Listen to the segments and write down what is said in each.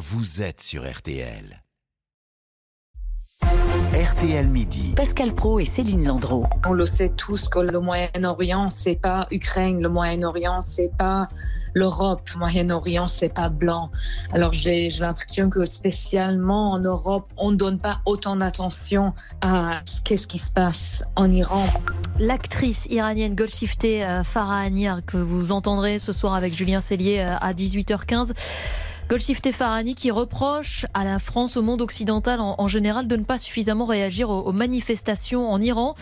vous êtes sur RTL. RTL Midi. Pascal Pro et Céline Landreau. On le sait tous que le Moyen-Orient, c'est pas Ukraine. Le Moyen-Orient, c'est pas l'Europe. Le Moyen-Orient, c'est pas blanc. Alors j'ai l'impression que spécialement en Europe, on ne donne pas autant d'attention à ce qui se passe en Iran. L'actrice iranienne Golshifteh euh, Farah Anir que vous entendrez ce soir avec Julien Cellier euh, à 18h15 Golshifteh Farani qui reproche à la France, au monde occidental en, général, de ne pas suffisamment réagir aux, manifestations en Iran.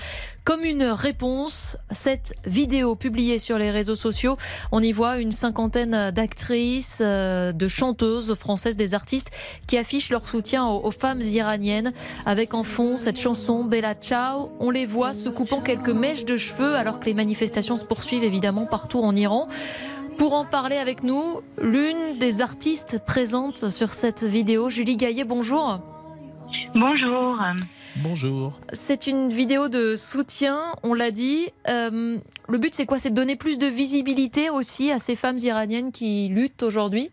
Comme une réponse, cette vidéo publiée sur les réseaux sociaux, on y voit une cinquantaine d'actrices, euh, de chanteuses françaises, des artistes qui affichent leur soutien aux, femmes iraniennes avec en fond cette chanson Bella Ciao. On les voit se coupant quelques mèches de cheveux alors que les manifestations se poursuivent évidemment partout en Iran. Pour en parler avec nous, l'une des artistes présentes sur cette vidéo, Julie Gaillet, bonjour. Bonjour. Bonjour. C'est une vidéo de soutien, on l'a dit. Euh, le but, c'est quoi? C'est de donner plus de visibilité aussi à ces femmes iraniennes qui luttent aujourd'hui?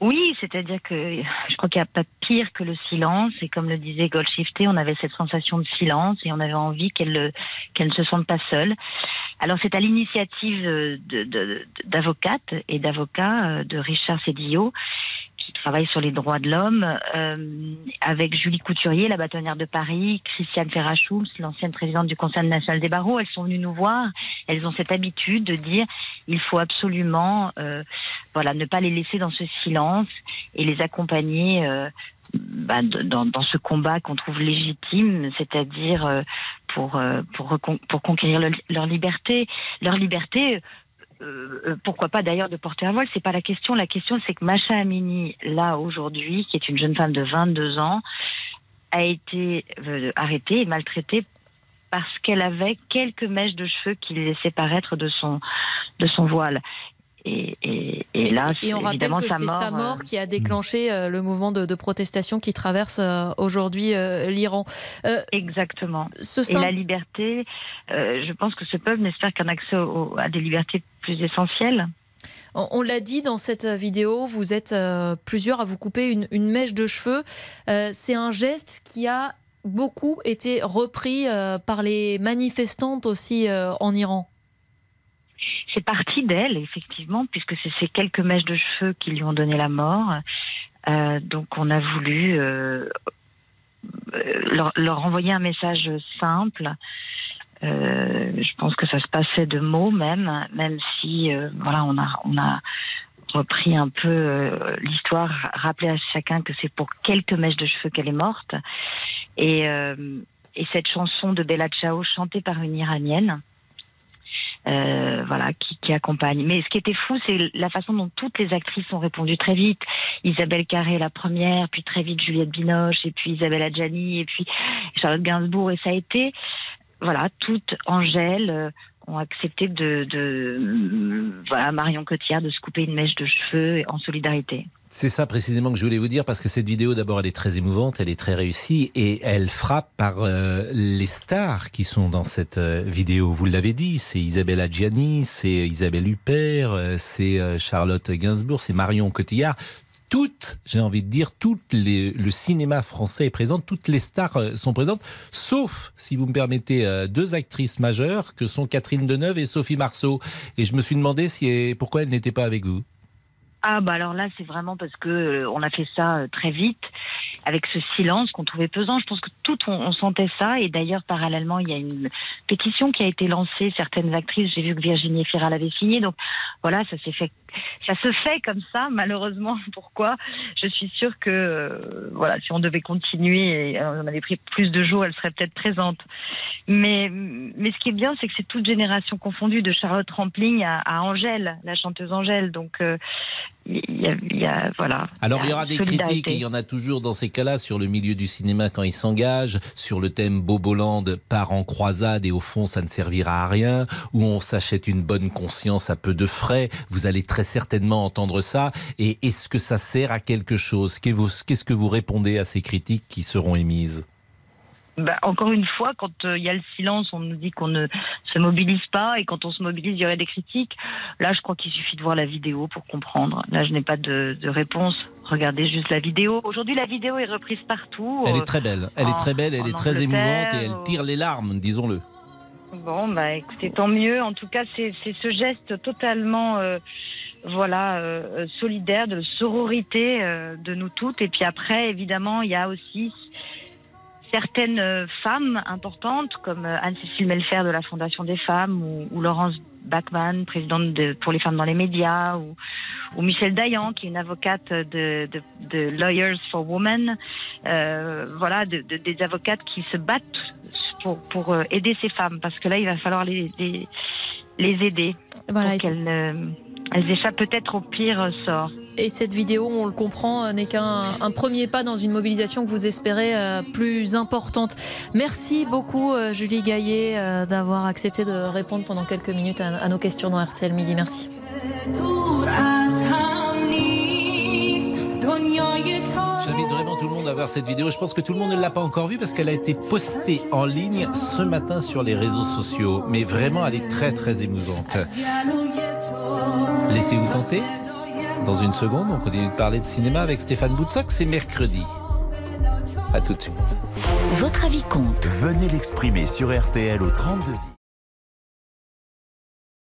Oui, c'est-à-dire que je crois qu'il n'y a pas pire que le silence. Et comme le disait Goldshifté, on avait cette sensation de silence et on avait envie qu'elles qu'elle ne se sentent pas seules. Alors c'est à l'initiative d'avocates et d'avocats euh, de Richard Cédillo qui travaille sur les droits de l'homme, euh, avec Julie Couturier, la bâtonnière de Paris, Christiane Ferrachoums, l'ancienne présidente du Conseil national des barreaux. Elles sont venues nous voir. Elles ont cette habitude de dire il faut absolument, euh, voilà, ne pas les laisser dans ce silence et les accompagner. Euh, bah, dans, ce combat qu'on trouve légitime, c'est-à-dire euh, pour, euh, pour, pour conquérir leur liberté. Leur liberté, euh, euh, pourquoi pas d'ailleurs de porter un voile, c'est pas la question. La question, c'est que Macha Amini, là aujourd'hui, qui est une jeune femme de 22 ans, a été arrêtée et maltraitée parce qu'elle avait quelques mèches de cheveux qui laissaient paraître de son de son voile. Et, et, là, et on rappelle que c'est sa mort qui a déclenché le mouvement de, de, protestation qui traverse aujourd'hui l'Iran. Exactement. Et la liberté, je pense que ce peuple n'espère qu'un accès à des libertés plus essentiel. On, l'a dit dans cette vidéo, vous êtes euh, plusieurs à vous couper une, mèche de cheveux. Euh, c'est un geste qui a beaucoup été repris euh, par les manifestantes aussi en Iran. C'est parti d'elle, effectivement, puisque c'est ces quelques mèches de cheveux qui lui ont donné la mort. donc on a voulu leur, leur, envoyer un message simple euh, je pense que ça se passait de mots même, même si euh, voilà, on a, on a repris un peu euh, l'histoire, rappelé à chacun que c'est pour quelques mèches de cheveux qu'elle est morte. Et, et cette chanson de Bella Ciao chantée par une Iranienne. Voilà, qui, qui, accompagne. Mais ce qui était fou, c'est la façon dont toutes les actrices ont répondu très vite. Isabelle Carré, la première, puis très vite Juliette Binoche, et puis Isabelle Adjani, et puis Charlotte Gainsbourg. Et ça a été voilà, toutes Angèle euh, ont accepté de, voilà, Marion Cotillard de se couper une mèche de cheveux en solidarité. C'est ça précisément que je voulais vous dire parce que cette vidéo d'abord elle est très émouvante, elle est très réussie et elle frappe par euh, les stars qui sont dans cette euh, vidéo. Vous l'avez dit, c'est Isabelle Adjani, c'est Isabelle Huppert, c'est Charlotte Gainsbourg, c'est Marion Cotillard toutes, j'ai envie de dire, tout le cinéma français est présent, toutes les stars euh, sont présentes, sauf, si vous me permettez, euh, deux actrices majeures que sont Catherine Deneuve et Sophie Marceau. Et je me suis demandé si, pourquoi elles n'étaient pas avec vous. Ah bah alors là c'est vraiment parce que euh, on a fait ça très vite avec ce silence qu'on trouvait pesant. Je pense que tout on, sentait ça et d'ailleurs parallèlement il y a une pétition qui a été lancée. Certaines actrices, j'ai vu que Virginie Fira l'avait signée. Donc voilà, ça s'est fait, ça se fait comme ça malheureusement. Pourquoi? Je suis sûre que euh, voilà, si on devait continuer et on avait pris plus de jours, elle serait peut-être présente. Mais mais ce qui est bien, c'est que c'est toute génération confondue de Charlotte Rampling à, à Angèle, la chanteuse Angèle. Donc euh, il y, a, voilà. Alors il y aura des critiques, et il y en a toujours dans ces cas-là, sur le milieu du cinéma quand il s'engage, sur le thème Boboland part en croisade et au fond ça ne servira à rien, où on s'achète une bonne conscience à peu de frais. Vous allez très certainement entendre ça. Et est-ce que ça sert à quelque chose? Qu'est-ce que vous répondez à ces critiques qui seront émises? Bah, encore une fois, quand euh, il y a le silence, on nous dit qu'on ne se mobilise pas, et quand on se mobilise, il y aurait des critiques. Là, je crois qu'il suffit de voir la vidéo pour comprendre. Là, je n'ai pas de, de, réponse. Regardez juste la vidéo. Aujourd'hui, la vidéo est reprise partout. Elle est euh, très belle. Elle est très belle. Elle est très émouvante et elle tire les larmes, disons-le. Bon, bah écoutez, tant mieux. En tout cas, c'est ce geste totalement, euh, voilà, solidaire, de sororité de nous toutes. Et puis après, évidemment, il y a aussi certaines euh, femmes importantes, comme euh, Anne-Cécile Melfer de la Fondation des femmes, ou, Laurence Bachmann, présidente de, pour les femmes dans les médias, ou, ou Michel Dayan, qui est une avocate de, Lawyers for Women, euh, voilà, des avocates qui se battent pour, pour aider ces femmes, parce que là, il va falloir les, les, les aider. Voilà, pour qu'elles elles échappent peut-être au pire sort. Et cette vidéo, on le comprend, n'est qu'un premier pas dans une mobilisation que vous espérez euh, plus importante. Merci beaucoup, euh, Julie Gaillet, euh, d'avoir accepté de répondre pendant quelques minutes à nos questions dans RTL Midi. Merci. J'invite vraiment tout le monde à voir cette vidéo. Je pense que tout le monde ne l'a pas encore vue parce qu'elle a été postée en ligne ce matin sur les réseaux sociaux. Mais vraiment, elle est très très émouvante. Laissez-vous tenter. Dans une seconde, on continue de parler de cinéma avec Stéphane Boutsock. C'est mercredi. A tout de suite. Votre avis compte. Venez l'exprimer sur RTL au 3210.